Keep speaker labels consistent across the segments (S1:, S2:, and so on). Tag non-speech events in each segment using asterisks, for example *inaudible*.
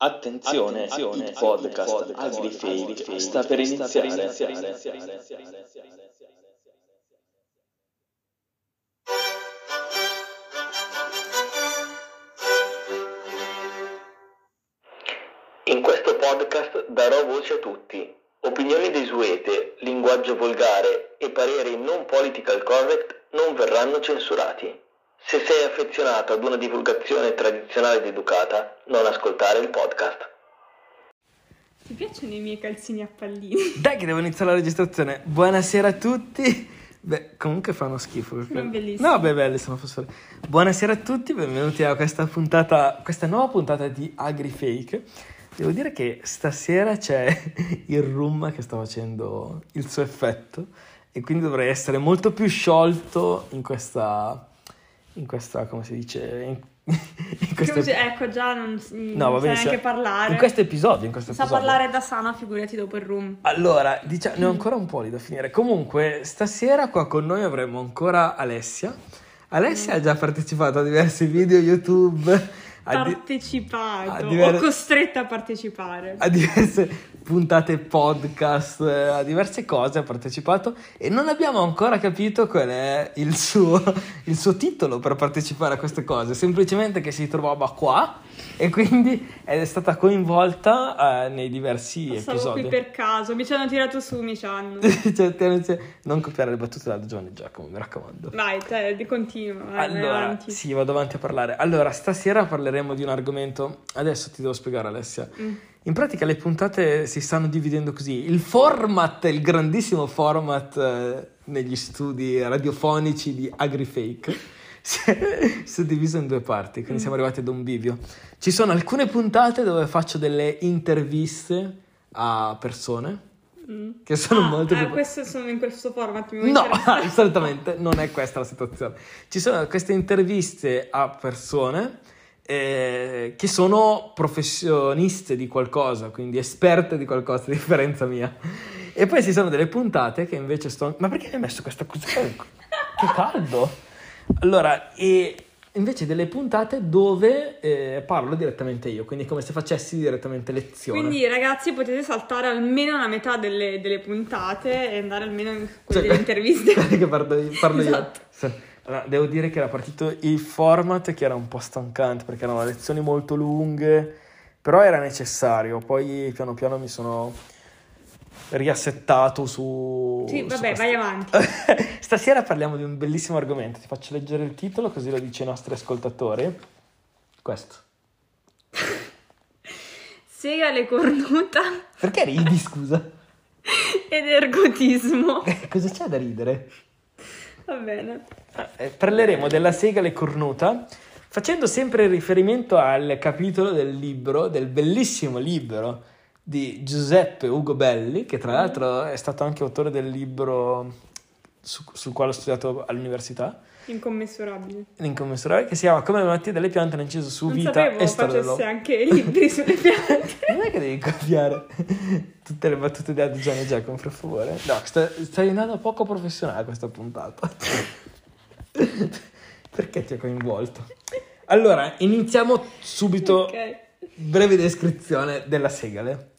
S1: Attenzione, Attenzione il podcast, podcast AgriFake sta per iniziare.
S2: In questo podcast darò voce a tutti. Opinioni desuete, linguaggio volgare e pareri non political correct non verranno censurati. Se sei affezionato ad una divulgazione tradizionale ed educata, non ascoltare il podcast.
S3: Ti piacciono i miei calzini a pallini? *laughs*
S4: Dai che devo iniziare la registrazione. Buonasera a tutti. Beh, comunque fanno schifo. Perché...
S3: Non bellissimo.
S4: No, beh, belli sono fossero. Buonasera a tutti, benvenuti a questa puntata, questa nuova puntata di AgriFake. Devo dire che stasera c'è *laughs* il rum che sta facendo il suo effetto e quindi dovrei essere molto più sciolto in questa in questa, come si dice, in, *laughs*
S3: in questo... ecco già non,
S4: no,
S3: va bene, sa neanche parlare.
S4: In questo episodio, in questo
S3: sa
S4: episodio.
S3: parlare da sana, figurati dopo il room.
S4: Allora, diciamo, ne ho *laughs* ancora un po' lì da finire. Comunque, stasera qua con noi avremo ancora Alessia. Alessia mm. ha già partecipato a diversi video YouTube
S3: partecipato a diver- o costretta a partecipare
S4: a diverse puntate podcast a diverse cose ha partecipato e non abbiamo ancora capito qual è il suo, il suo titolo per partecipare a queste cose semplicemente che si trovava qua e quindi è stata coinvolta eh, nei diversi
S3: Stavo
S4: episodi.
S3: qui per caso, mi ci hanno tirato su, mi ci hanno. *laughs*
S4: cioè, non copiare le battute da Giovanni Giacomo, mi raccomando.
S3: Vai, continuo, vai,
S4: allora,
S3: avanti.
S4: Sì, vado avanti a parlare. Allora, stasera parleremo di un argomento, adesso ti devo spiegare Alessia. Mm. In pratica le puntate si stanno dividendo così. Il format, il grandissimo format eh, negli studi radiofonici di AgriFake *laughs* si è suddiviso in due parti, quindi mm. siamo arrivati ad un bivio. Ci sono alcune puntate dove faccio delle interviste a persone mm. che sono
S3: ah,
S4: molto
S3: eh, più... queste sono in questo format
S4: No, *laughs* assolutamente non è questa la situazione. Ci sono queste interviste a persone eh, che sono professioniste di qualcosa, quindi esperte di qualcosa, a differenza mia. E poi ci sono delle puntate che invece sto... Ma perché mi hai messo questa cosa? che *laughs* caldo! Allora, e invece delle puntate dove eh, parlo direttamente io, quindi come se facessi direttamente lezione.
S3: Quindi ragazzi potete saltare almeno la metà delle, delle puntate e andare almeno in quelle cioè, interviste. *laughs*
S4: che parlo, parlo esatto. io. Allora, devo dire che era partito il format che era un po' stancante perché erano lezioni molto lunghe, però era necessario, poi piano piano mi sono riassettato su...
S3: Sì, vabbè, su vai avanti. *laughs*
S4: Stasera parliamo di un bellissimo argomento, ti faccio leggere il titolo così lo dice i nostri ascoltatori. Questo.
S3: Segale cornuta.
S4: Perché ridi, scusa? *laughs*
S3: Ed ergotismo. *laughs*
S4: Cosa c'è da ridere?
S3: Va bene.
S4: Eh, parleremo della segale cornuta facendo sempre riferimento al capitolo del libro, del bellissimo libro di Giuseppe Ugo Belli, che tra l'altro è stato anche autore del libro su, sul quale ho studiato all'università.
S3: Incommensurabile.
S4: Incommensurabile, che si chiama Come le malattie delle piante hanno inciso su
S3: non
S4: vita
S3: e storia dell'uomo. anche libri sulle *laughs* piante.
S4: non è che devi copiare tutte le battute di Gianni Giacomo, per favore. No, sta, stai andando poco professionale questa puntata. *laughs* Perché ti ha coinvolto? Allora, iniziamo subito.
S3: Ok.
S4: Breve descrizione della segale.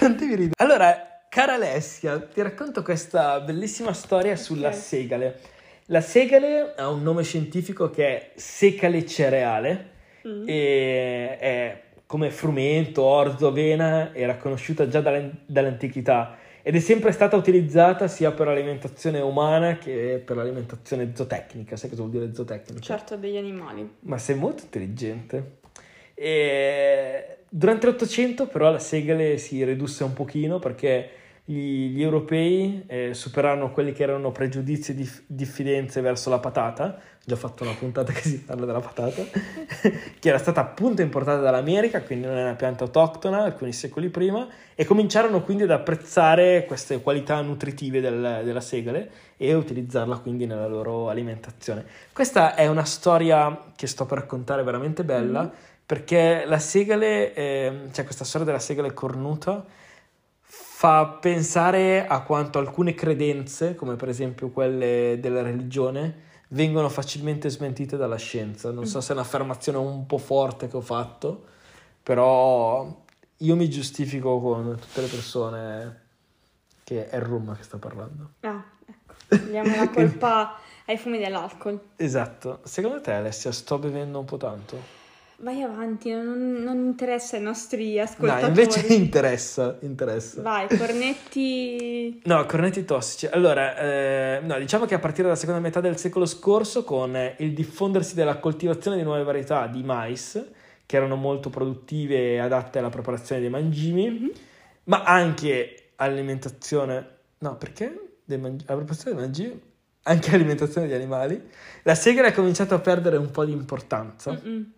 S4: non devi ridere. Allora, cara Alessia, ti racconto questa bellissima storia sulla okay. segale. La segale ha un nome scientifico che è secale cereale mm. e è come frumento, orzo, avena, era conosciuta già dall'antichità ed è sempre stata utilizzata sia per l'alimentazione umana che per l'alimentazione zootecnica. Sai cosa vuol dire zootecnica?
S3: Certo, degli animali.
S4: Ma sei molto intelligente. E durante l'Ottocento però la segale si ridusse un pochino perché gli, gli europei eh, superarono quelli che erano pregiudizi e dif- diffidenze verso la patata, ho già fatto una puntata che si parla della patata, *laughs* che era stata appunto importata dall'America, quindi non è una pianta autoctona, alcuni secoli prima, e cominciarono quindi ad apprezzare queste qualità nutritive del- della segale e utilizzarla quindi nella loro alimentazione. Questa è una storia che sto per raccontare veramente bella,
S3: Mm.
S4: perché la segale, ehm, cioè questa storia della segale cornuta, fa pensare a quanto alcune credenze, come per esempio quelle della religione, vengono facilmente smentite dalla scienza. Non so se è un'affermazione un po' forte che ho fatto, però io mi giustifico con tutte le persone che è il rum che sta parlando.
S3: Ah, ecco. Diamo la *laughs* colpa ai fumi dell'alcol.
S4: Esatto. Secondo te, Alessia, sto bevendo un po' tanto?
S3: Vai avanti, non, non interessa ai nostri
S4: No,
S3: ascoltatori.
S4: invece *laughs* interessa, interessa.
S3: Vai, cornetti... *laughs*
S4: No, cornetti tossici. Allora, eh, no, diciamo che a partire dalla seconda metà del secolo scorso, con il diffondersi della coltivazione di nuove varietà di mais, che erano molto produttive e adatte alla preparazione dei mangimi,
S3: Mhm.
S4: ma anche all'alimentazione... No, perché? Dei mangi- alla preparazione dei mangimi? Anche all'alimentazione di animali. La segale ha cominciato a perdere un po' di importanza
S3: Mm-mm.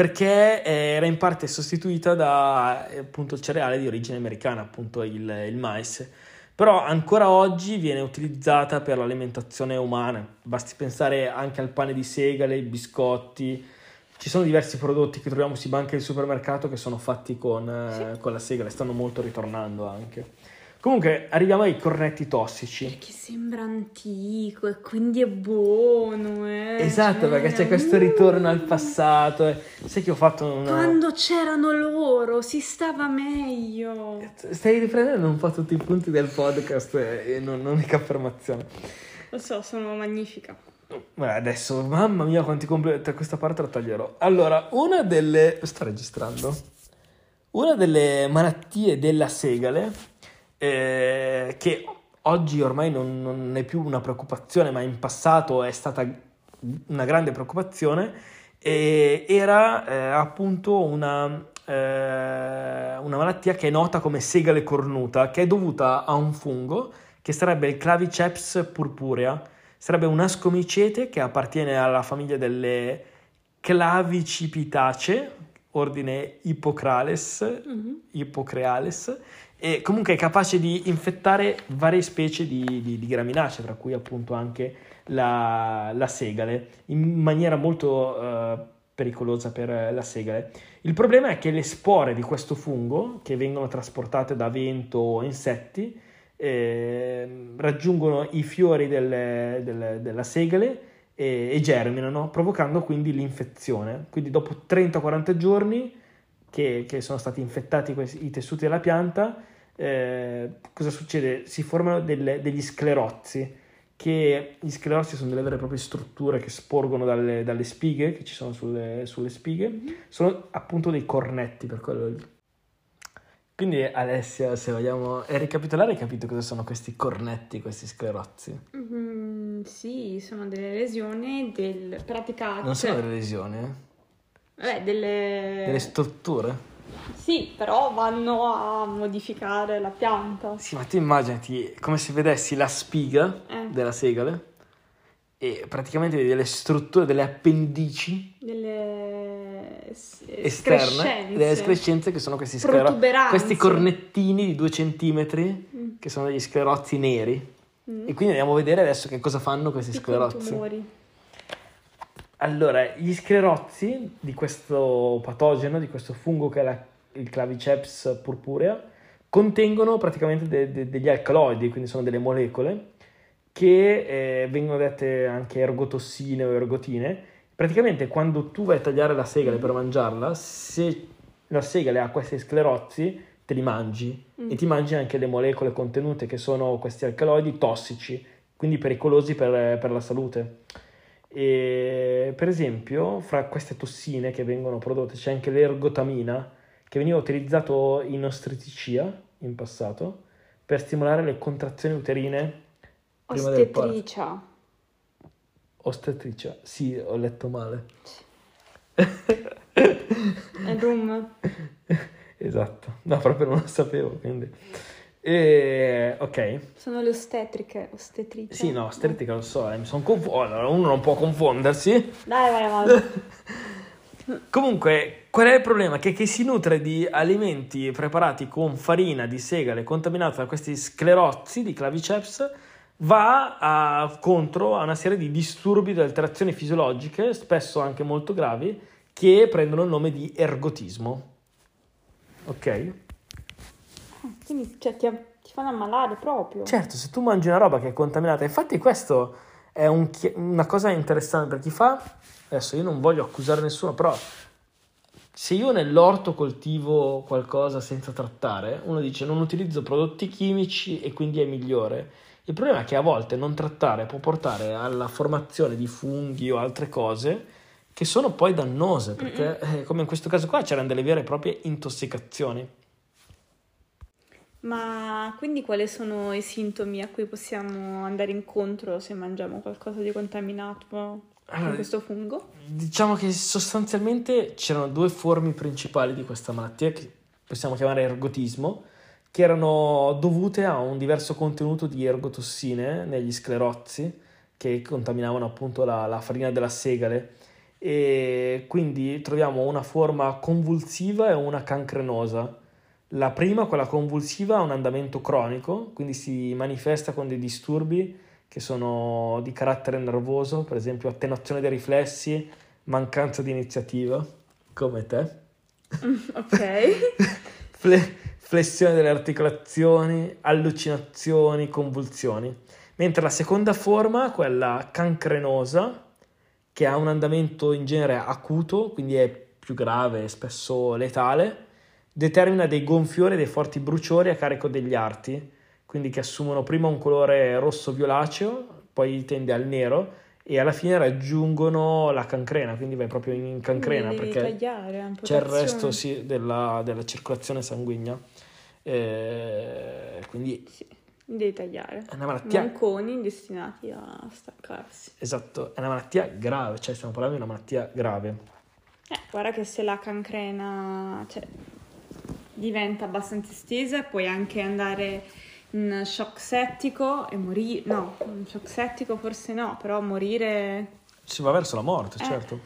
S4: Perché eh, era in parte sostituita da eh, appunto il cereale di origine americana, appunto il, il mais. Però ancora oggi viene utilizzata per l'alimentazione umana. Basti pensare anche al pane di segale, ai biscotti. Ci sono diversi prodotti che troviamo sui banchi del supermercato che sono fatti con, eh, con la segale, stanno molto ritornando anche. Comunque arriviamo ai cornetti tossici.
S3: Che sembra antico e quindi è buono, eh.
S4: Esatto,
S3: Cioè,
S4: perché c'è questo ritorno al
S3: uh,
S4: passato. eh. Sai che ho fatto una...
S3: Quando c'erano loro si stava meglio.
S4: Stai riprendendo un po' tutti i punti del podcast e non l'unica affermazione.
S3: Lo so, sono magnifica.
S4: Beh, adesso, mamma mia, quanti complimenti, questa parte la taglierò. Allora, una delle... Sto registrando? Una delle malattie della segale, eh, che oggi ormai non, non è più una preoccupazione, ma in passato è stata una grande preoccupazione, e era eh, appunto una, eh, una malattia che è nota come segale cornuta, che è dovuta a un fungo che sarebbe il Claviceps purpurea. Sarebbe un ascomicete che appartiene alla famiglia delle clavicipitacee, ordine Hippocrales,
S3: Mhm.
S4: Hippocreales, e comunque è capace di infettare varie specie di, di- di graminacee, tra cui appunto anche la, la segale, in maniera molto eh, pericolosa per la segale. Il problema è che le spore di questo fungo, che vengono trasportate da vento o insetti, eh, raggiungono i fiori del- del- della segale e, e germinano, provocando quindi l'infezione. Quindi dopo 30-40 giorni che, che sono stati infettati questi- i tessuti della pianta, eh, cosa succede? Si formano delle- degli sclerozzi, che gli sclerozzi sono delle vere e proprie strutture che sporgono dalle, dalle spighe che ci sono sulle, sulle spighe, sono appunto dei cornetti per quello. Quindi Alessia, se vogliamo ricapitolare, hai capito cosa sono questi cornetti, questi sclerozzi?
S3: Mm, sì, sono delle lesioni del praticate.
S4: Non sono delle lesioni, eh?
S3: Vabbè, delle...
S4: delle strutture.
S3: Sì, però vanno a modificare la pianta.
S4: Sì, ma tu immaginati come se vedessi la spiga
S3: Eh.
S4: della segale e praticamente vedi delle strutture, delle appendici
S3: Delle
S4: esterne,
S3: escrescenze.
S4: delle escrescenze che sono questi
S3: Protuberanze.
S4: questi cornettini di due centimetri
S3: Mm.
S4: che sono degli sclerozzi neri.
S3: Mm.
S4: E quindi andiamo a vedere adesso che cosa fanno questi
S3: Piccoli
S4: sclerozzi.
S3: tumori.
S4: Allora, gli sclerozzi di questo patogeno, di questo fungo che è la- il Claviceps purpurea, contengono praticamente de- de- degli alcaloidi, quindi sono delle molecole che eh, vengono dette anche ergotossine o ergotine. Praticamente quando tu vai a tagliare la segale per mangiarla, se la segale ha questi sclerozzi, te li mangi
S3: Mm.
S4: e ti mangi anche le molecole contenute che sono questi alcaloidi tossici, quindi pericolosi per, per la salute. E, per esempio, fra queste tossine che vengono prodotte c'è anche l'ergotamina, che veniva utilizzato in ostetricia in passato per stimolare le contrazioni uterine.
S3: Ostetricia.
S4: Ostetricia, sì, ho letto male.
S3: È rum. *laughs*
S4: esatto, no, proprio non lo sapevo, quindi... E, ok.
S3: Sono le ostetriche, ostetrici.
S4: Sì, no, ostetrica lo so, eh, mi sono confuso. Allora, uno non può confondersi.
S3: Dai, vai avanti. *laughs*
S4: Comunque, qual è il problema? Che chi si nutre di alimenti preparati con farina di segale contaminata da questi sclerozzi di claviceps va a, contro a una serie di disturbi di alterazioni fisiologiche, spesso anche molto gravi, che prendono il nome di ergotismo. Ok?
S3: Quindi cioè, ti, ti fanno ammalare proprio.
S4: Certo, se tu mangi una roba che è contaminata, infatti questo è un una cosa interessante per chi fa, adesso io non voglio accusare nessuno, però se io nell'orto coltivo qualcosa senza trattare, uno dice non utilizzo prodotti chimici e quindi è migliore. Il problema è che a volte non trattare può portare alla formazione di funghi o altre cose che sono poi dannose, perché eh, come in questo caso qua c'erano delle vere e proprie intossicazioni.
S3: Ma quindi quali sono i sintomi a cui possiamo andare incontro se mangiamo qualcosa di contaminato con
S4: Allora,
S3: questo fungo?
S4: Diciamo che sostanzialmente c'erano due forme principali di questa malattia che possiamo chiamare ergotismo, che erano dovute a un diverso contenuto di ergotossine negli sclerozzi che contaminavano appunto la, la farina della segale e quindi troviamo una forma convulsiva e una cancrenosa. La prima, quella convulsiva, ha un andamento cronico, quindi si manifesta con dei disturbi che sono di carattere nervoso, per esempio attenuazione dei riflessi, mancanza di iniziativa, come te,
S3: Ok. *laughs*
S4: Fle- flessione delle articolazioni, allucinazioni, convulsioni. Mentre la seconda forma, quella cancrenosa, che ha un andamento in genere acuto, quindi è più grave e spesso letale, determina dei gonfiori e dei forti bruciori a carico degli arti, quindi che assumono prima un colore rosso-violaceo, poi tende al nero e alla fine raggiungono la cancrena, quindi vai proprio in cancrena perché
S3: tagliare,
S4: c'è il resto sì, della, della circolazione sanguigna. Eh, quindi
S3: Sì, devi tagliare.
S4: è una malattia,
S3: Manconi destinati a staccarsi.
S4: esatto, è una malattia grave, cioè stiamo parlando di una malattia grave.
S3: Eh, guarda che se la cancrena cioè, diventa abbastanza estesa, puoi anche andare in shock settico e morire. No, in shock settico forse no, però morire.
S4: Si va verso la morte,
S3: Eh.
S4: certo.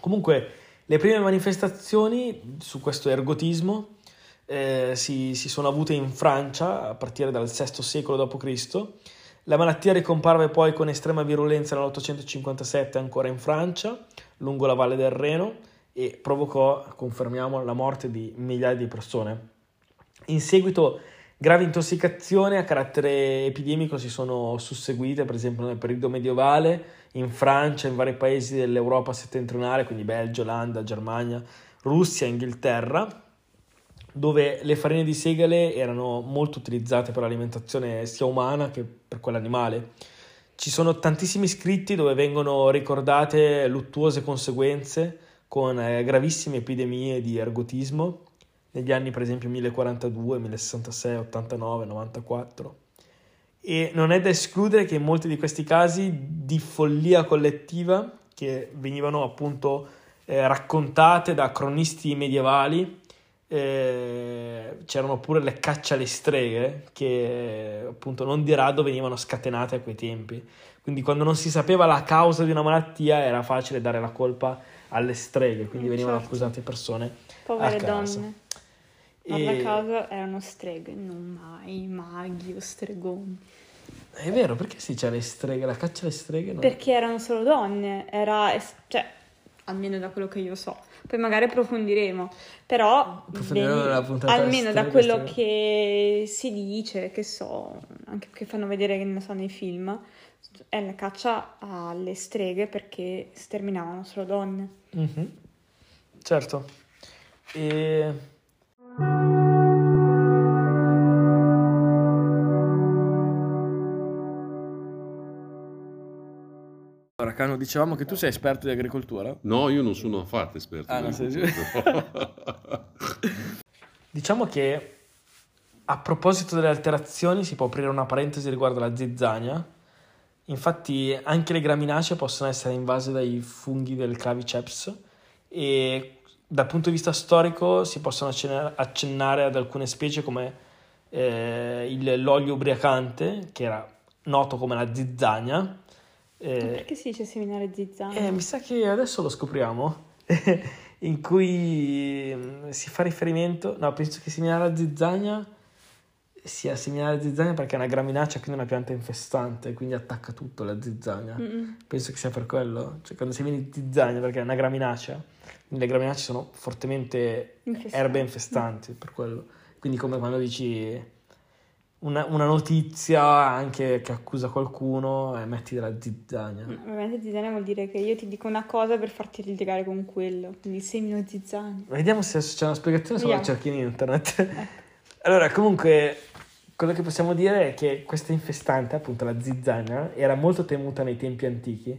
S4: Comunque, le prime manifestazioni su questo ergotismo eh, si, si sono avute in Francia a partire dal VI secolo d.C. La malattia ricomparve poi con estrema virulenza nell'857 ancora in Francia, lungo la valle del Reno, e provocò, confermiamo, la morte di migliaia di persone. In seguito gravi intossicazioni a carattere epidemico si sono susseguite, per esempio nel periodo medievale, in Francia, in vari paesi dell'Europa settentrionale, quindi Belgio, Olanda, Germania, Russia, Inghilterra, dove le farine di segale erano molto utilizzate per l'alimentazione sia umana che per quella animale. Ci sono tantissimi scritti dove vengono ricordate luttuose conseguenze con eh, gravissime epidemie di ergotismo negli anni per esempio 1042, 1066, 89, 94. E non è da escludere che in molti di questi casi di follia collettiva che venivano appunto eh, raccontate da cronisti medievali eh, c'erano pure le cacce alle streghe che appunto non di rado venivano scatenate a quei tempi. Quindi quando non si sapeva la causa di una malattia era facile dare la colpa alle streghe, quindi venivano
S3: certo.
S4: accusate persone
S3: Povere
S4: a casa.
S3: donne.
S4: E-
S3: caso erano streghe, non mai maghi o stregoni.
S4: È vero, perché si dice le streghe, la caccia alle streghe? No?
S3: Perché erano solo donne, era, cioè, almeno da quello che io so. Poi magari approfondiremo, però
S4: puntata
S3: almeno da quello
S4: streghe.
S3: che si dice, che so, anche che fanno vedere che ne so nei film, è la caccia alle streghe perché sterminavano solo donne.
S4: Mhm. Certo. E... Allora, Cano, dicevamo che tu sei esperto di agricoltura.
S5: No, io non sono affatto esperto.
S4: Ah,
S5: di
S4: non sei-
S5: agricoltura. *laughs*
S4: Diciamo che a proposito delle alterazioni si può aprire una parentesi riguardo la zizzania. Infatti anche le graminacee possono essere invase dai funghi del claviceps e dal punto di vista storico si possono accenna- accennare ad alcune specie come eh, l'olio ubriacante, che era noto come la zizzania. Eh,
S3: Perché si dice seminare zizzania?
S4: eh, mi sa che adesso lo scopriamo, *laughs* in cui mm, si fa riferimento, no, penso che seminare la zizzania sia seminare la zizzania perché è una graminacea, quindi una pianta infestante, quindi attacca tutto la zizzania.
S3: Mm-mm.
S4: Penso che sia per quello, cioè quando semini zizzania perché è una graminacea, quindi le graminacee sono fortemente
S3: Infestanti.
S4: erbe infestanti, per quello. Quindi come quando dici una, una notizia anche che accusa qualcuno e metti della zizzania.
S3: Mm, Ovviamente zizzania vuol dire che io ti dico una cosa per farti litigare con quello, quindi semino zizzania.
S4: Vediamo se c'è una spiegazione, se la cerchi in internet. Allora, comunque, quello che possiamo dire è che questa infestante, appunto la zizzania, era molto temuta nei tempi antichi.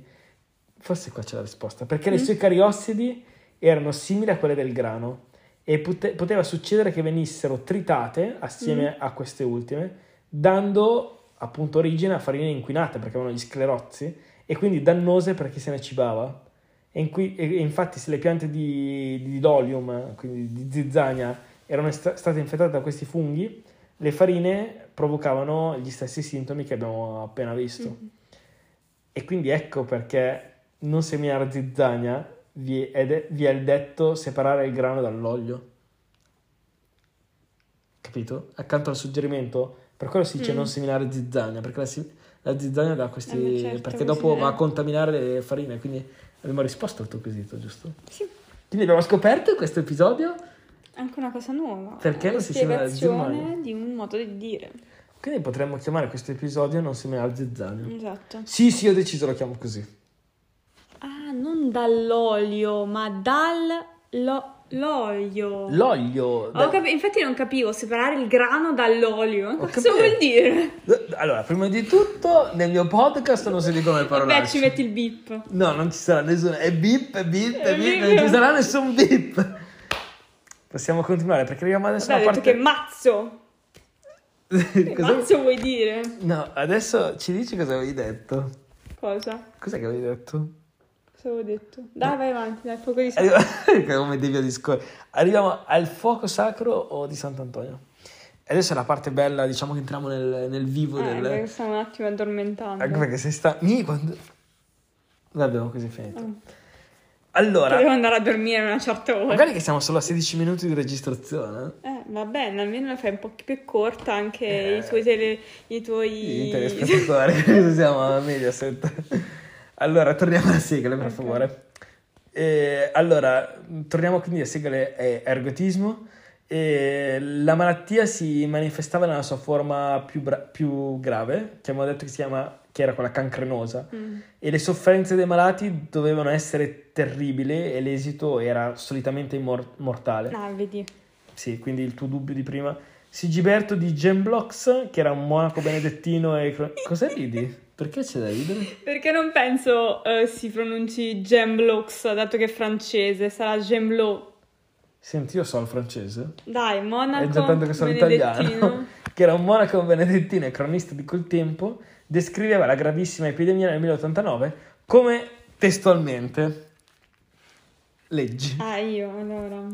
S4: Forse qua c'è la risposta. Perché le
S3: Mm.
S4: sue cariossidi erano simili a quelle del grano e pote- poteva succedere che venissero tritate assieme
S3: Mm.
S4: a queste ultime, dando appunto origine a farine inquinate perché avevano gli sclerozzi e quindi dannose per chi se ne cibava. E, in cui- e- infatti se le piante di, di Lolium, quindi di zizzania, erano est- state infettate da questi funghi, le farine provocavano gli stessi sintomi che abbiamo appena visto.
S3: Mm.
S4: E quindi ecco perché non seminare zizzania vi è, de- vi è detto separare il grano dall'olio. Capito? Accanto al suggerimento, per quello si dice
S3: Mm.
S4: non seminare zizzania, perché la, si- la zizzania dà questi...
S3: Eh, certo,
S4: perché dopo va a contaminare le farine, quindi abbiamo risposto al tuo quesito, giusto?
S3: Sì,
S4: Quindi abbiamo scoperto in questo episodio,
S3: anche una cosa nuova.
S4: Perché non si semina zizzania?
S3: di un modo di dire.
S4: quindi potremmo chiamare questo episodio non seminare zizzania.
S3: Esatto.
S4: Sì, sì, ho deciso, lo chiamo così.
S3: Non dall'olio, ma dall'olio.
S4: L'olio...
S3: Ho capi- infatti non capivo separare il grano dall'olio. Cosa
S4: capito.
S3: vuol dire?
S4: Allora, prima di tutto, nel mio podcast non si dicono le parole.
S3: Vabbè, ci metti il bip.
S4: No, non ci sarà nessuno. È bip, è bip, è bip, non ci sarà nessun bip. Possiamo continuare perché arriviamo adesso
S3: Vabbè, detto
S4: parte...
S3: che mazzo. *laughs* Che
S4: Cosa-
S3: mazzo vuoi dire?
S4: No, adesso ci dici cosa avevi detto.
S3: Cosa?
S4: Cos'è che avevi detto?
S3: Cosa avevo detto? Dai, vai avanti, dai, poco di
S4: Arriva... *laughs* Come devi discorrere. Arriviamo al fuoco sacro o di Sant'Antonio. E adesso è la parte bella, diciamo che entriamo nel, nel vivo
S3: Eh,
S4: del...
S3: perché stavo un attimo addormentando.
S4: Anche perché sei sta... Mi quando... L'abbiamo così finito.
S3: Mm.
S4: Allora,
S3: Che devo andare a dormire a una certa ora.
S4: magari che siamo solo a 16 minuti di registrazione.
S3: Eh, va bene, almeno la fai un po' più corta anche
S4: Eh.
S3: i tuoi tele... i tuoi...
S4: I telespettatori, *laughs* siamo a Mediaset. Allora, torniamo alle sigle, per
S3: Ok.
S4: favore. Eh, allora, torniamo quindi alle sigle e ergotismo. Eh, la malattia si manifestava nella sua forma più, bra- più grave, che abbiamo detto che si chiama, che era quella cancrenosa,
S3: Mm.
S4: e le sofferenze dei malati dovevano essere terribili e l'esito era solitamente immor- mortale.
S3: Ah, vedi.
S4: Sì, quindi il tuo dubbio di prima. Sigiberto di Gemblox, che era un monaco benedettino e... Cosa ridi? Perché c'è da ridere?
S3: Perché non penso eh, si pronunci Gemblox, dato che è francese, sarà Gemblo.
S4: Senti, io so il francese.
S3: Dai, monaco
S4: È già tanto che sono italiano. *laughs* Che era un monaco benedettino e cronista di quel tempo, descriveva la gravissima epidemia nel 1089 come testualmente. Leggi.
S3: Ah, io, allora.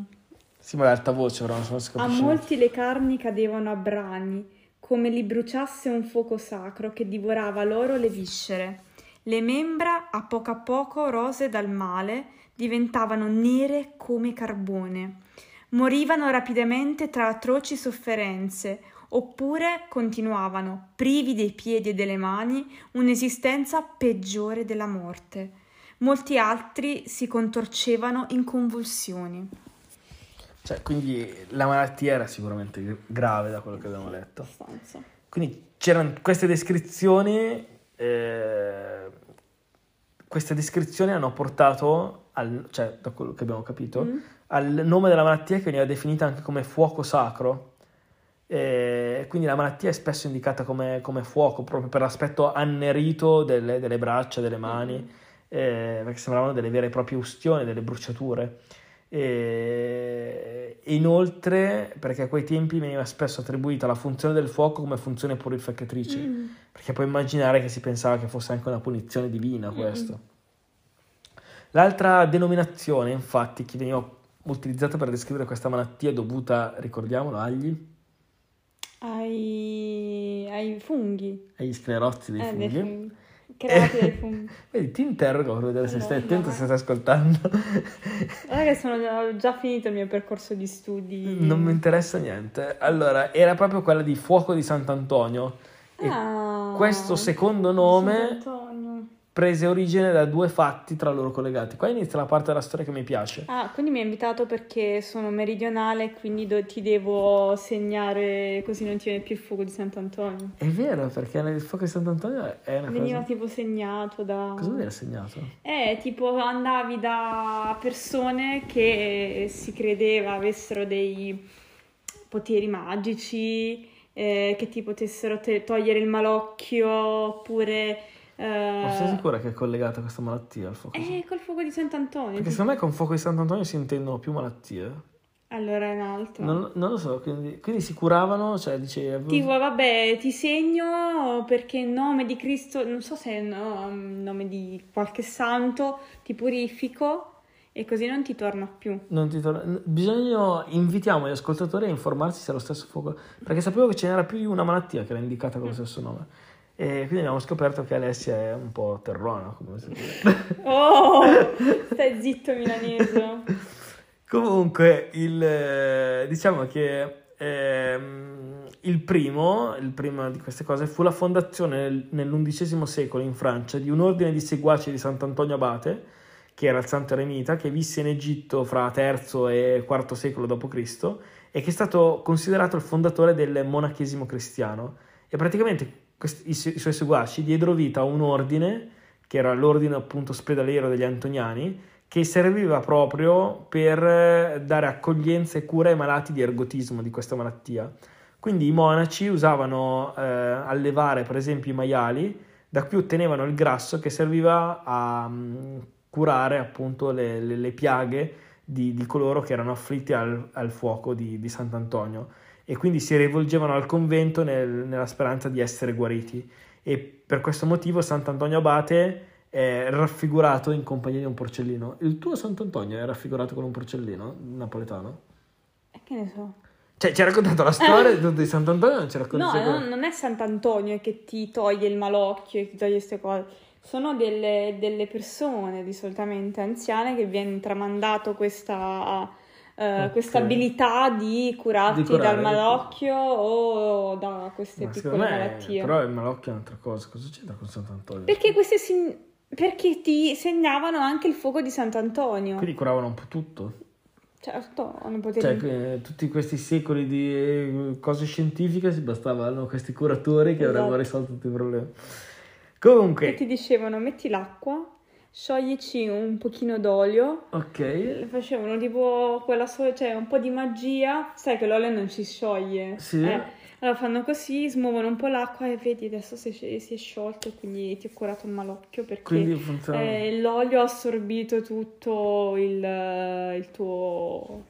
S4: Sì, ma ad alta voce, però non so se si
S3: A molti le carni cadevano a brani, come li bruciasse un fuoco sacro che divorava loro le viscere. Le membra, a poco a poco rose dal male, diventavano nere come carbone. Morivano rapidamente tra atroci sofferenze, oppure continuavano, privi dei piedi e delle mani, un'esistenza peggiore della morte. Molti altri si contorcevano in convulsioni.
S4: Cioè, quindi la malattia era sicuramente grave da quello che abbiamo letto.
S3: Abbastanza.
S4: Quindi c'erano queste descrizioni, eh, queste descrizioni hanno portato, al, cioè da quello che abbiamo capito,
S3: Mm.
S4: al nome della malattia che veniva definita anche come fuoco sacro. Eh, quindi la malattia è spesso indicata come, come fuoco proprio per l'aspetto annerito delle, delle braccia, delle mani, eh, perché sembravano delle vere e proprie ustioni, delle bruciature. E inoltre, perché a quei tempi veniva spesso attribuita la funzione del fuoco come funzione purificatrice,
S3: Mm.
S4: perché puoi immaginare che si pensava che fosse anche una punizione divina
S3: Mm.
S4: questo. L'altra denominazione, infatti, che veniva utilizzata per descrivere questa malattia dovuta, ricordiamolo, agli...
S3: ai, ai funghi.
S4: Agli sclerozzi dei
S3: Eh, dei
S4: funghi.
S3: Creati dai funghi.
S4: Vedi, ti interrogo per vedere se
S3: No,
S4: stai
S3: no,
S4: attento,
S3: eh.
S4: se stai ascoltando.
S3: Guarda che sono già, finito il mio percorso di studi.
S4: Non mi interessa niente. Allora, era proprio quella di Fuoco di Sant'Antonio. E
S3: Ah,
S4: questo secondo nome
S3: Sant'Antonio.
S4: Prese origine da due fatti tra loro collegati. Qua inizia la parte della storia che mi piace.
S3: Ah, quindi mi hai invitato perché sono meridionale, quindi do- ti devo segnare così non ti viene più il fuoco di Sant'Antonio.
S4: È vero, perché il Fuoco di Sant'Antonio è una
S3: Veniva
S4: cosa...
S3: tipo segnato da...
S4: Cosa vuol dire segnato?
S3: Eh, tipo andavi da persone che si credeva avessero dei poteri magici, eh, che ti potessero te- togliere il malocchio, oppure... eh,
S4: Ma sei sicura che è collegata questa malattia al fuoco?
S3: Eh, col fuoco di Sant'Antonio.
S4: Perché secondo me con Fuoco di Sant'Antonio si intendono più malattie.
S3: Allora è un altro.
S4: Non, non lo so, quindi, quindi si curavano, cioè dicevo...
S3: Tipo, vabbè, ti segno perché in nome di Cristo, non so se è no, in nome di qualche santo, ti purifico e così non ti torna più.
S4: Non ti torna- Bisogna, invitiamo gli ascoltatori a informarsi se è lo stesso fuoco, perché sapevo che ce n'era più di una malattia che era indicata con lo stesso nome. E quindi abbiamo scoperto che Alessia è un po' terrona, come si. *laughs*
S3: Oh, stai *laughs* zitto milanese.
S4: Comunque, il, eh, diciamo che ehm, il primo, il primo di queste cose fu la fondazione nel- nell'undicesimo secolo in Francia di un ordine di seguaci di Sant'Antonio Abate, che era il santo eremita, che visse in Egitto fra III e IV secolo d.C. e che è stato considerato il fondatore del monachesimo cristiano. E praticamente i, su- i suoi seguaci diedero vita a un ordine, che era l'ordine appunto ospedaliero degli Antoniani, che serviva proprio per eh, dare accoglienza e cura ai malati di ergotismo di questa malattia. Quindi i monaci usavano eh, allevare per esempio i maiali, da cui ottenevano il grasso che serviva a mm, curare appunto le, le- le piaghe di, di coloro che erano afflitti al, al fuoco di, di Sant'Antonio e quindi si rivolgevano al convento nel- nella speranza di essere guariti e per questo motivo Sant'Antonio Abate è raffigurato in compagnia di un porcellino. Il tuo Sant'Antonio è raffigurato con un porcellino napoletano?
S3: E che ne so.
S4: Cioè, ci ha raccontato la storia di, di Sant'Antonio? Non ci *laughs* racconti
S3: No,
S4: se-
S3: no, non è Sant'Antonio che ti toglie il malocchio e ti toglie queste cose. Sono delle, delle persone di solitamente anziane che viene tramandato questa, eh,
S4: Ok.
S3: questa abilità di curarti
S4: Di curare,
S3: dal malocchio o da queste
S4: Ma
S3: piccole
S4: me,
S3: malattie.
S4: però il malocchio è un'altra cosa. Cosa c'entra con Sant'Antonio?
S3: Perché queste sin- perché ti segnavano anche il fuoco di Sant'Antonio.
S4: Quindi curavano un po' tutto.
S3: Certo, hanno poteri.
S4: Cioè, che tutti questi secoli di eh, cose scientifiche si bastavano questi curatori che
S3: Esatto.
S4: avrebbero risolto tutti i problemi.
S3: E
S4: Comunque,
S3: ti dicevano metti l'acqua, scioglici un pochino d'olio
S4: ok,
S3: Facevano tipo quella so- cioè un po' di magia, sai che l'olio non si scioglie.
S4: Sì.
S3: Eh, allora fanno così, smuovono un po' l'acqua e vedi adesso si è, si è sciolto quindi ti ho curato il malocchio perché eh, l'olio ha assorbito tutto il, il tuo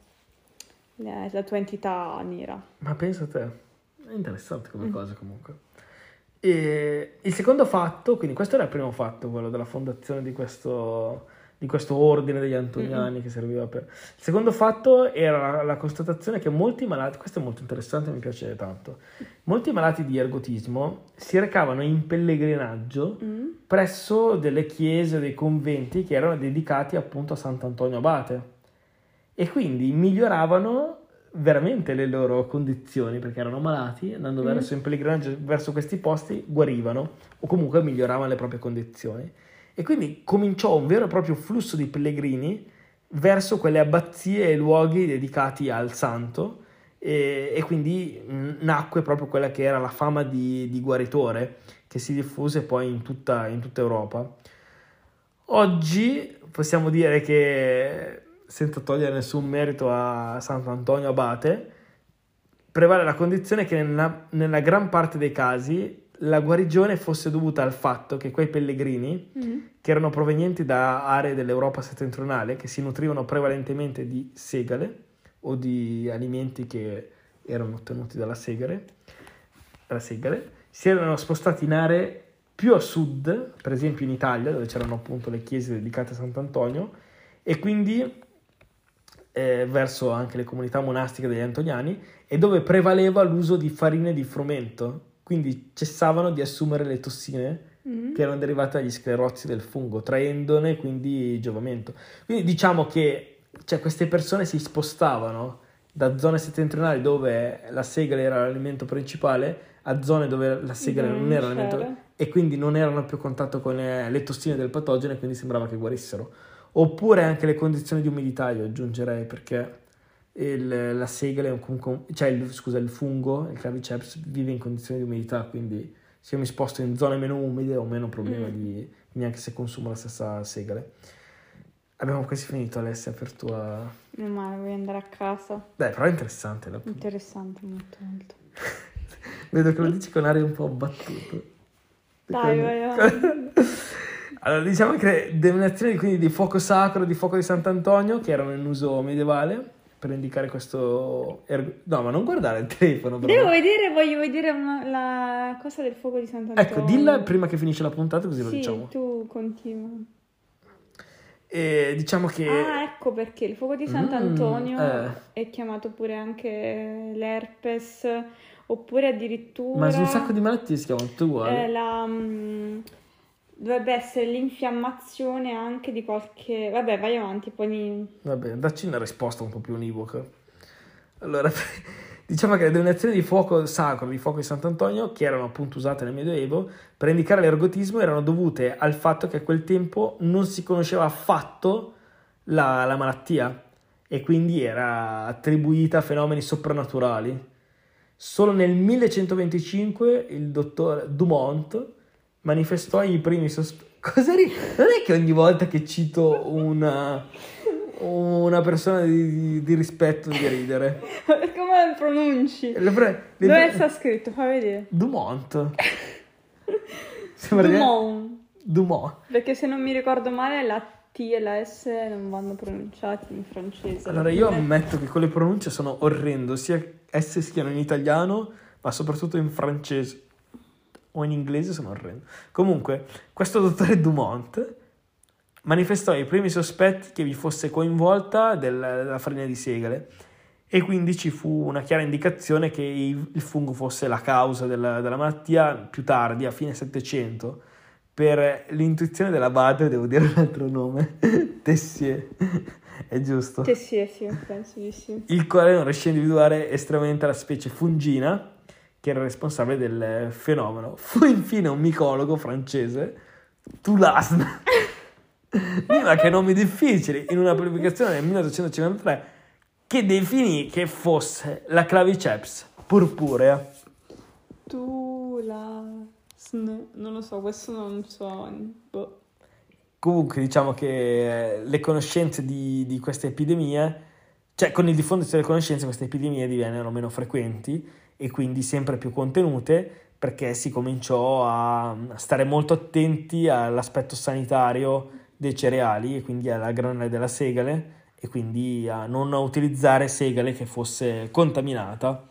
S3: la, la tua entità nera.
S4: Ma pensa a te, è interessante come
S3: Mm.
S4: cosa comunque. E il secondo fatto, quindi questo era il primo fatto, quello della fondazione di questo, di questo ordine degli Antoniani che serviva per... Il secondo fatto era la, constatazione che molti malati, questo è molto interessante, mi piace tanto, molti malati di ergotismo si recavano in pellegrinaggio
S3: Mm?
S4: presso delle chiese, dei conventi che erano dedicati appunto a Sant'Antonio Abate e quindi miglioravano veramente le loro condizioni perché erano malati, andando
S3: Mm.
S4: verso in pellegrinaggio verso questi posti guarivano o comunque miglioravano le proprie condizioni e quindi cominciò un vero e proprio flusso di pellegrini verso quelle abbazie e luoghi dedicati al santo e, e quindi mh, nacque proprio quella che era la fama di, di guaritore che si diffuse poi in tutta, in tutta Europa. Oggi possiamo dire che, senza togliere nessun merito a Sant'Antonio Abate, prevale la condizione che nella, nella gran parte dei casi la guarigione fosse dovuta al fatto che quei pellegrini,
S3: Mm?
S4: che erano provenienti da aree dell'Europa settentrionale, che si nutrivano prevalentemente di segale o di alimenti che erano ottenuti dalla segale, dalla segale si erano spostati in aree più a sud, per esempio in Italia, dove c'erano appunto le chiese dedicate a Sant'Antonio, e quindi eh, verso anche le comunità monastiche degli antoniani e dove prevaleva l'uso di farine di frumento, quindi cessavano di assumere le tossine
S3: Mm.
S4: che erano derivate dagli sclerozi del fungo, traendone quindi giovamento. Quindi diciamo che cioè, queste persone si spostavano da zone settentrionali dove la segale era l'alimento principale a zone dove la segale non
S3: non
S4: era l'alimento e quindi non erano più a contatto con eh, le tossine del patogeno e quindi sembrava che guarissero. Oppure anche le condizioni di umidità, io aggiungerei, perché il- la segale, è un- comunque- cioè il, scusa, il fungo, il claviceps, vive in condizioni di umidità, quindi se io mi sposto in zone meno umide ho meno problema
S3: Mm.
S4: di, neanche se consumo la stessa segale. Abbiamo quasi finito Alessia per tua...
S3: Non male, voglio andare a casa.
S4: Beh, però è interessante. la-
S3: Interessante, molto, molto. *laughs*
S4: Vedo che lo dici con aria un po' abbattuto.
S3: Dai, vai *laughs* avanti.
S4: Allora, diciamo che denominazioni quindi di fuoco sacro, di fuoco di Sant'Antonio, che erano in uso medievale, per indicare questo... erg- No, ma non guardare il telefono, però.
S3: Devo vedere, voglio vedere una- la cosa del fuoco di Sant'Antonio.
S4: Ecco, dilla prima che finisce la puntata così lo
S3: Sì,
S4: diciamo.
S3: tu continua.
S4: E diciamo che...
S3: Ah, ecco perché il fuoco di
S4: Mm,
S3: Sant'Antonio
S4: eh.
S3: è chiamato pure anche l'herpes, oppure addirittura...
S4: Ma su un sacco di malattie si chiamano tutte uguali.
S3: eh, la, mm, dovrebbe essere l'infiammazione anche di qualche... Vabbè, vai avanti, poi...
S4: Va bene, dacci una risposta un po' più univoca. Allora, *laughs* diciamo che le denominazioni di fuoco sacro, di fuoco di Sant'Antonio, che erano appunto usate nel Medioevo, per indicare l'ergotismo erano dovute al fatto che a quel tempo non si conosceva affatto la, la malattia e quindi era attribuita a fenomeni soprannaturali. Solo nel 1125 il dottor Dumont manifestò i primi sospetti. Cosa ri- Non è che ogni volta che cito una, una persona di, di- di rispetto di ridere. *laughs*
S3: Come lo pronunci?
S4: Le pre- le
S3: Dove
S4: pre-
S3: sta scritto? Fa vedere.
S4: Dumont. *laughs* Sembra
S3: Dumont.
S4: Dumont.
S3: Perché se non mi ricordo male la T e la S non vanno pronunciati in francese.
S4: Allora io ammetto che con le pronunce sono orrendo, sia esse siano in italiano, ma soprattutto in francese o in inglese sono orrendo. Comunque, questo dottore Dumont manifestò i primi sospetti che vi fosse coinvolta del- della farina di segale e quindi ci fu una chiara indicazione che il fungo fosse la causa della, della malattia più tardi, a fine Settecento, per l'intuizione dell'abate, devo dire un altro nome, *laughs* Tessier, è giusto?
S3: Sì, sì, penso di sì.
S4: il quale non riuscì a individuare estremamente la specie fungina che era responsabile del fenomeno. Fu infine un micologo francese, Toulasne, *laughs* ma che nomi difficili, in una pubblicazione nel 1853 che definì che fosse la claviceps purpurea.
S3: Tu la... sn- Non lo so, questo non so. Boh.
S4: Comunque diciamo che eh, le conoscenze di, di queste epidemie, cioè con il diffondersi delle conoscenze queste epidemie divennero meno frequenti e quindi sempre più contenute perché si cominciò a, stare molto attenti all'aspetto sanitario dei cereali e quindi alla granella della segale e quindi a non utilizzare segale che fosse contaminata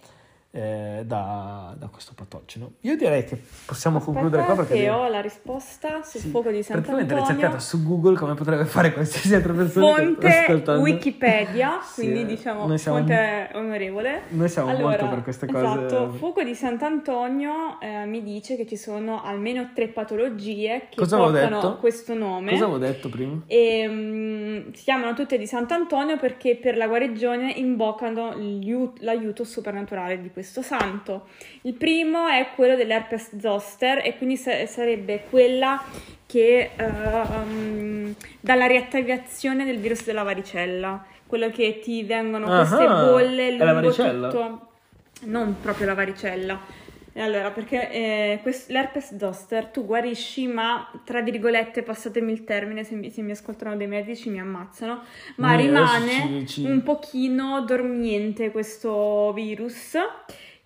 S4: eh, da, da questo patogeno. Io direi che possiamo concludere qua perché
S3: che ho la risposta sul
S4: sì,
S3: fuoco di
S4: praticamente l'hai
S3: Sant'Antonio.
S4: cercata su Google come potrebbe fare qualsiasi altra persona
S3: Fonte. Wikipedia, *laughs*
S4: Sì,
S3: quindi
S4: eh,
S3: diciamo
S4: noi siamo-
S3: fonte onorevole.
S4: Noi siamo
S3: Allora,
S4: molto per queste cose.
S3: Esatto, fuoco di Sant'Antonio eh, mi dice che ci sono almeno tre patologie che
S4: Cosa
S3: portano questo nome.
S4: Cosa avevo detto prima?
S3: E mm, si chiamano tutte di Sant'Antonio perché per la guarigione invocano l'aiu- l'aiuto soprannaturale di questo santo. Il primo è quello dell'herpes zoster e quindi sa- sarebbe quella che ehm, dalla riattivazione del virus della varicella, quello che ti vengono queste
S4: Ah,
S3: bolle lungo tutto non proprio la varicella. E Allora, perché eh, quest- l'herpes zoster tu guarisci, ma tra virgolette, passatemi il termine, se mi, se mi ascoltano dei medici mi ammazzano, ma
S4: adesso
S3: rimane
S4: ci-
S3: un pochino dormiente questo virus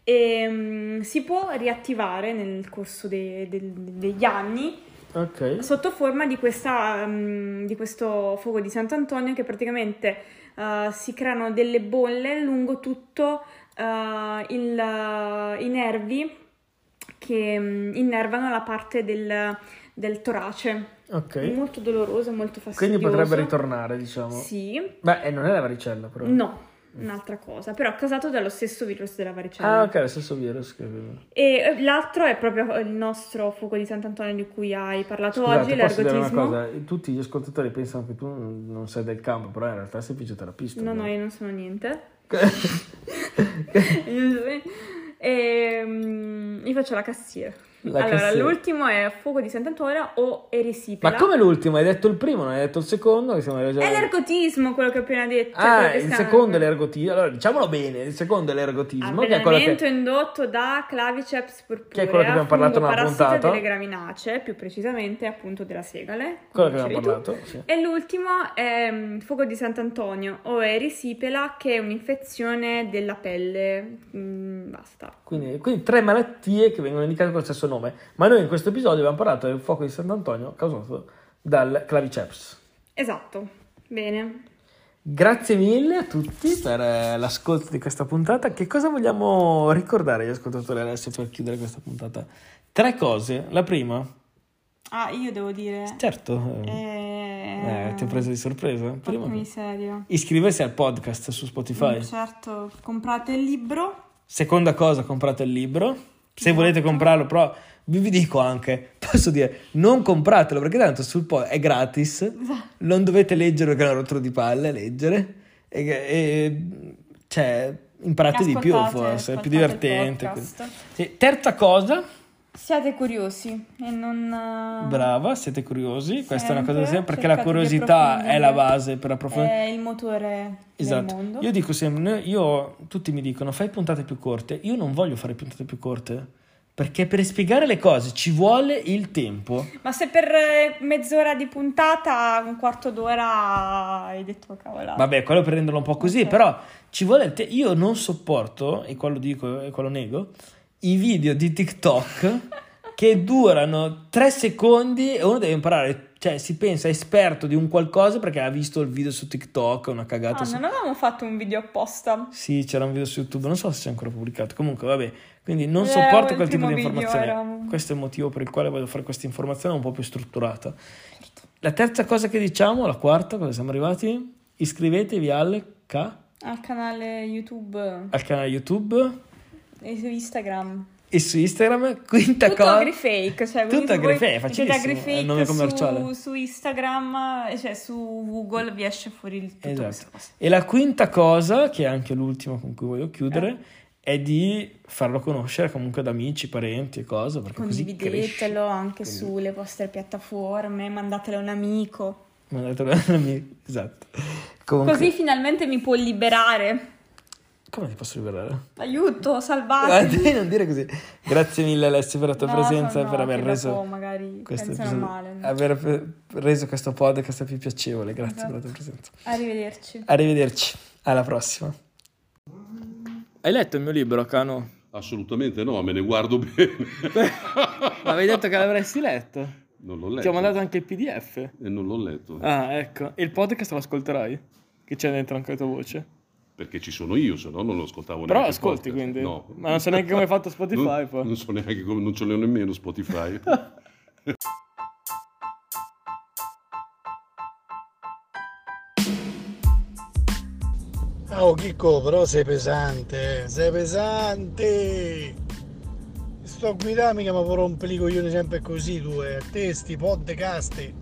S3: e mm, si può riattivare nel corso de- del- degli anni
S4: Ok.
S3: sotto forma di, questa, mm, di questo fuoco di Sant'Antonio che praticamente eh, si creano delle bolle lungo tutto eh, il- i nervi che mm, innervano la parte del- del torace.
S4: Ok.
S3: Molto doloroso, molto fastidioso.
S4: Quindi potrebbe ritornare, diciamo.
S3: Sì.
S4: Beh, e non è la varicella, però.
S3: No, un'altra cosa, però causato dallo stesso virus della varicella.
S4: Ah, ok, lo stesso virus. Che...
S3: E eh, l'altro è proprio il nostro fuoco di Sant'Antonio di cui hai parlato
S4: Scusate,
S3: oggi,
S4: posso dire una
S3: l'ergotismo.
S4: cosa? Tutti gli ascoltatori pensano che tu non sei del campo, però in realtà sei fisioterapista.
S3: No,
S4: no?
S3: no, io non sono niente. e, mm, *laughs* io faccio la cassiera. Allora, l'ultimo è fuoco di Sant'Antonio o erisipela.
S4: Ma come l'ultimo? Hai detto il primo, non hai detto il secondo? Che siamo già...
S3: È l'ergotismo quello che ho appena detto.
S4: Ah, il secondo è l'ergotismo. Allora, diciamolo bene, il secondo è l'ergotismo, che è quello che...
S3: indotto da claviceps purpurea,
S4: Che è quello che abbiamo parlato nella puntata.
S3: delle graminacee, più precisamente appunto della segale.
S4: Quello che abbiamo parlato, sì.
S3: E l'ultimo è mm, fuoco di Sant'Antonio o erisipela, che è un'infezione della pelle. Mm, basta.
S4: Quindi, quindi tre malattie che vengono indicate con lo stesso nome. Ma noi in questo episodio abbiamo parlato del fuoco di Sant'Antonio causato dal claviceps.
S3: Esatto. Bene.
S4: Grazie mille a tutti per eh, l'ascolto di questa puntata. Che cosa vogliamo ricordare agli ascoltatori adesso per chiudere questa puntata? Tre cose. La prima,
S3: Ah, io devo dire.
S4: certo, eh,
S3: Eh,
S4: eh, ti ho preso di sorpresa. Prima,
S3: miseria.
S4: iscriversi al podcast su Spotify.
S3: Certo, comprate il libro.
S4: Seconda cosa, comprate il libro. Se volete comprarlo, però vi, vi dico anche, *laughs* posso dire, non compratelo perché tanto sul po' è gratis. Non dovete leggere perché è una rottura di palle leggere. E, e- cioè, imparate di più forse, è più divertente. Sì, terza cosa,
S3: Siate curiosi e non... eh,
S4: brava, siete curiosi. Questa è una cosa
S3: Sempre,
S4: sempre, perché la curiosità è la base per approfondire.
S3: È il motore
S4: Esatto,
S3: del mondo.
S4: io dico sempre, io, tutti mi dicono fai puntate più corte, io non voglio fare puntate più corte, perché per spiegare le cose ci vuole il tempo.
S3: Ma se per eh, mezz'ora di puntata, un quarto d'ora hai detto cavolo.
S4: Vabbè, quello per renderlo un po' così,
S3: Ok.
S4: però ci vuole il tempo. Io non sopporto, e quello dico e quello nego, i video di TikTok che durano tre secondi e uno deve imparare, cioè si pensa esperto di un qualcosa perché ha visto il video su TikTok, una cagata
S3: Ah,
S4: su-
S3: non avevamo fatto un video apposta.
S4: Sì, c'era un video su YouTube, non so se è ancora pubblicato. Comunque, vabbè, quindi non
S3: Eh,
S4: sopporto quel tipo di informazione.
S3: era-
S4: Questo è il motivo per il quale voglio fare questa informazione un po' più strutturata. La terza cosa che diciamo, la quarta, cosa siamo arrivati? Iscrivetevi al, ca-
S3: Al canale YouTube
S4: al canale YouTube
S3: e su Instagram.
S4: e su Instagram. Quinta
S3: Tutto
S4: cosa.
S3: AgriFake, cioè
S4: Tutto AgriFake, facilissimo,
S3: AgriFake
S4: è il nome
S3: su-
S4: commerciale.
S3: Su, Instagram, eh, cioè su Google vi esce fuori il tutto
S4: Esatto. E la quinta cosa, che è anche l'ultima con cui voglio chiudere, è di farlo conoscere comunque ad amici, parenti e cose, perché.
S3: Condividetelo anche
S4: Quindi-
S3: sulle vostre piattaforme, mandatelo a un amico.
S4: Mandatelo a un amico. Esatto. Comunque,
S3: Così finalmente mi può liberare.
S4: Come ti posso liberare?
S3: Aiuto,
S4: Ah,
S3: salvatemi.
S4: devi non dire così. Grazie mille Alessio per la tua
S3: No,
S4: presenza e
S3: no,
S4: per aver reso
S3: magari
S4: questo
S3: pensano
S4: episodio-
S3: male.
S4: aver reso questo podcast più piacevole. Grazie
S3: Esatto.
S4: per la tua presenza.
S3: Arrivederci.
S4: Arrivederci. Alla prossima. Hai letto il mio libro, Cano?
S5: Assolutamente no, me ne guardo bene.
S4: Ma avevi detto che l'avresti letto?
S5: Non l'ho letto.
S4: Ti ho mandato anche il PDF.
S5: E non l'ho letto.
S4: Ah, ecco. E il podcast lo ascolterai? Che c'è dentro anche la tua voce?
S5: Perché ci sono io, se no non lo ascoltavo
S4: Però
S5: neanche. il
S4: ascolti,
S5: podcast.
S4: quindi?
S5: No.
S4: Ma non so neanche come hai fatto Spotify,
S5: Non,
S4: poi.
S5: non so neanche come, non ce l'ho nemmeno Spotify. *laughs*
S6: Oh Chicco, però sei pesante, sei pesante. Sto a guidare mica mi può rompere i coglioni sempre così tu, eh. Te sti podcast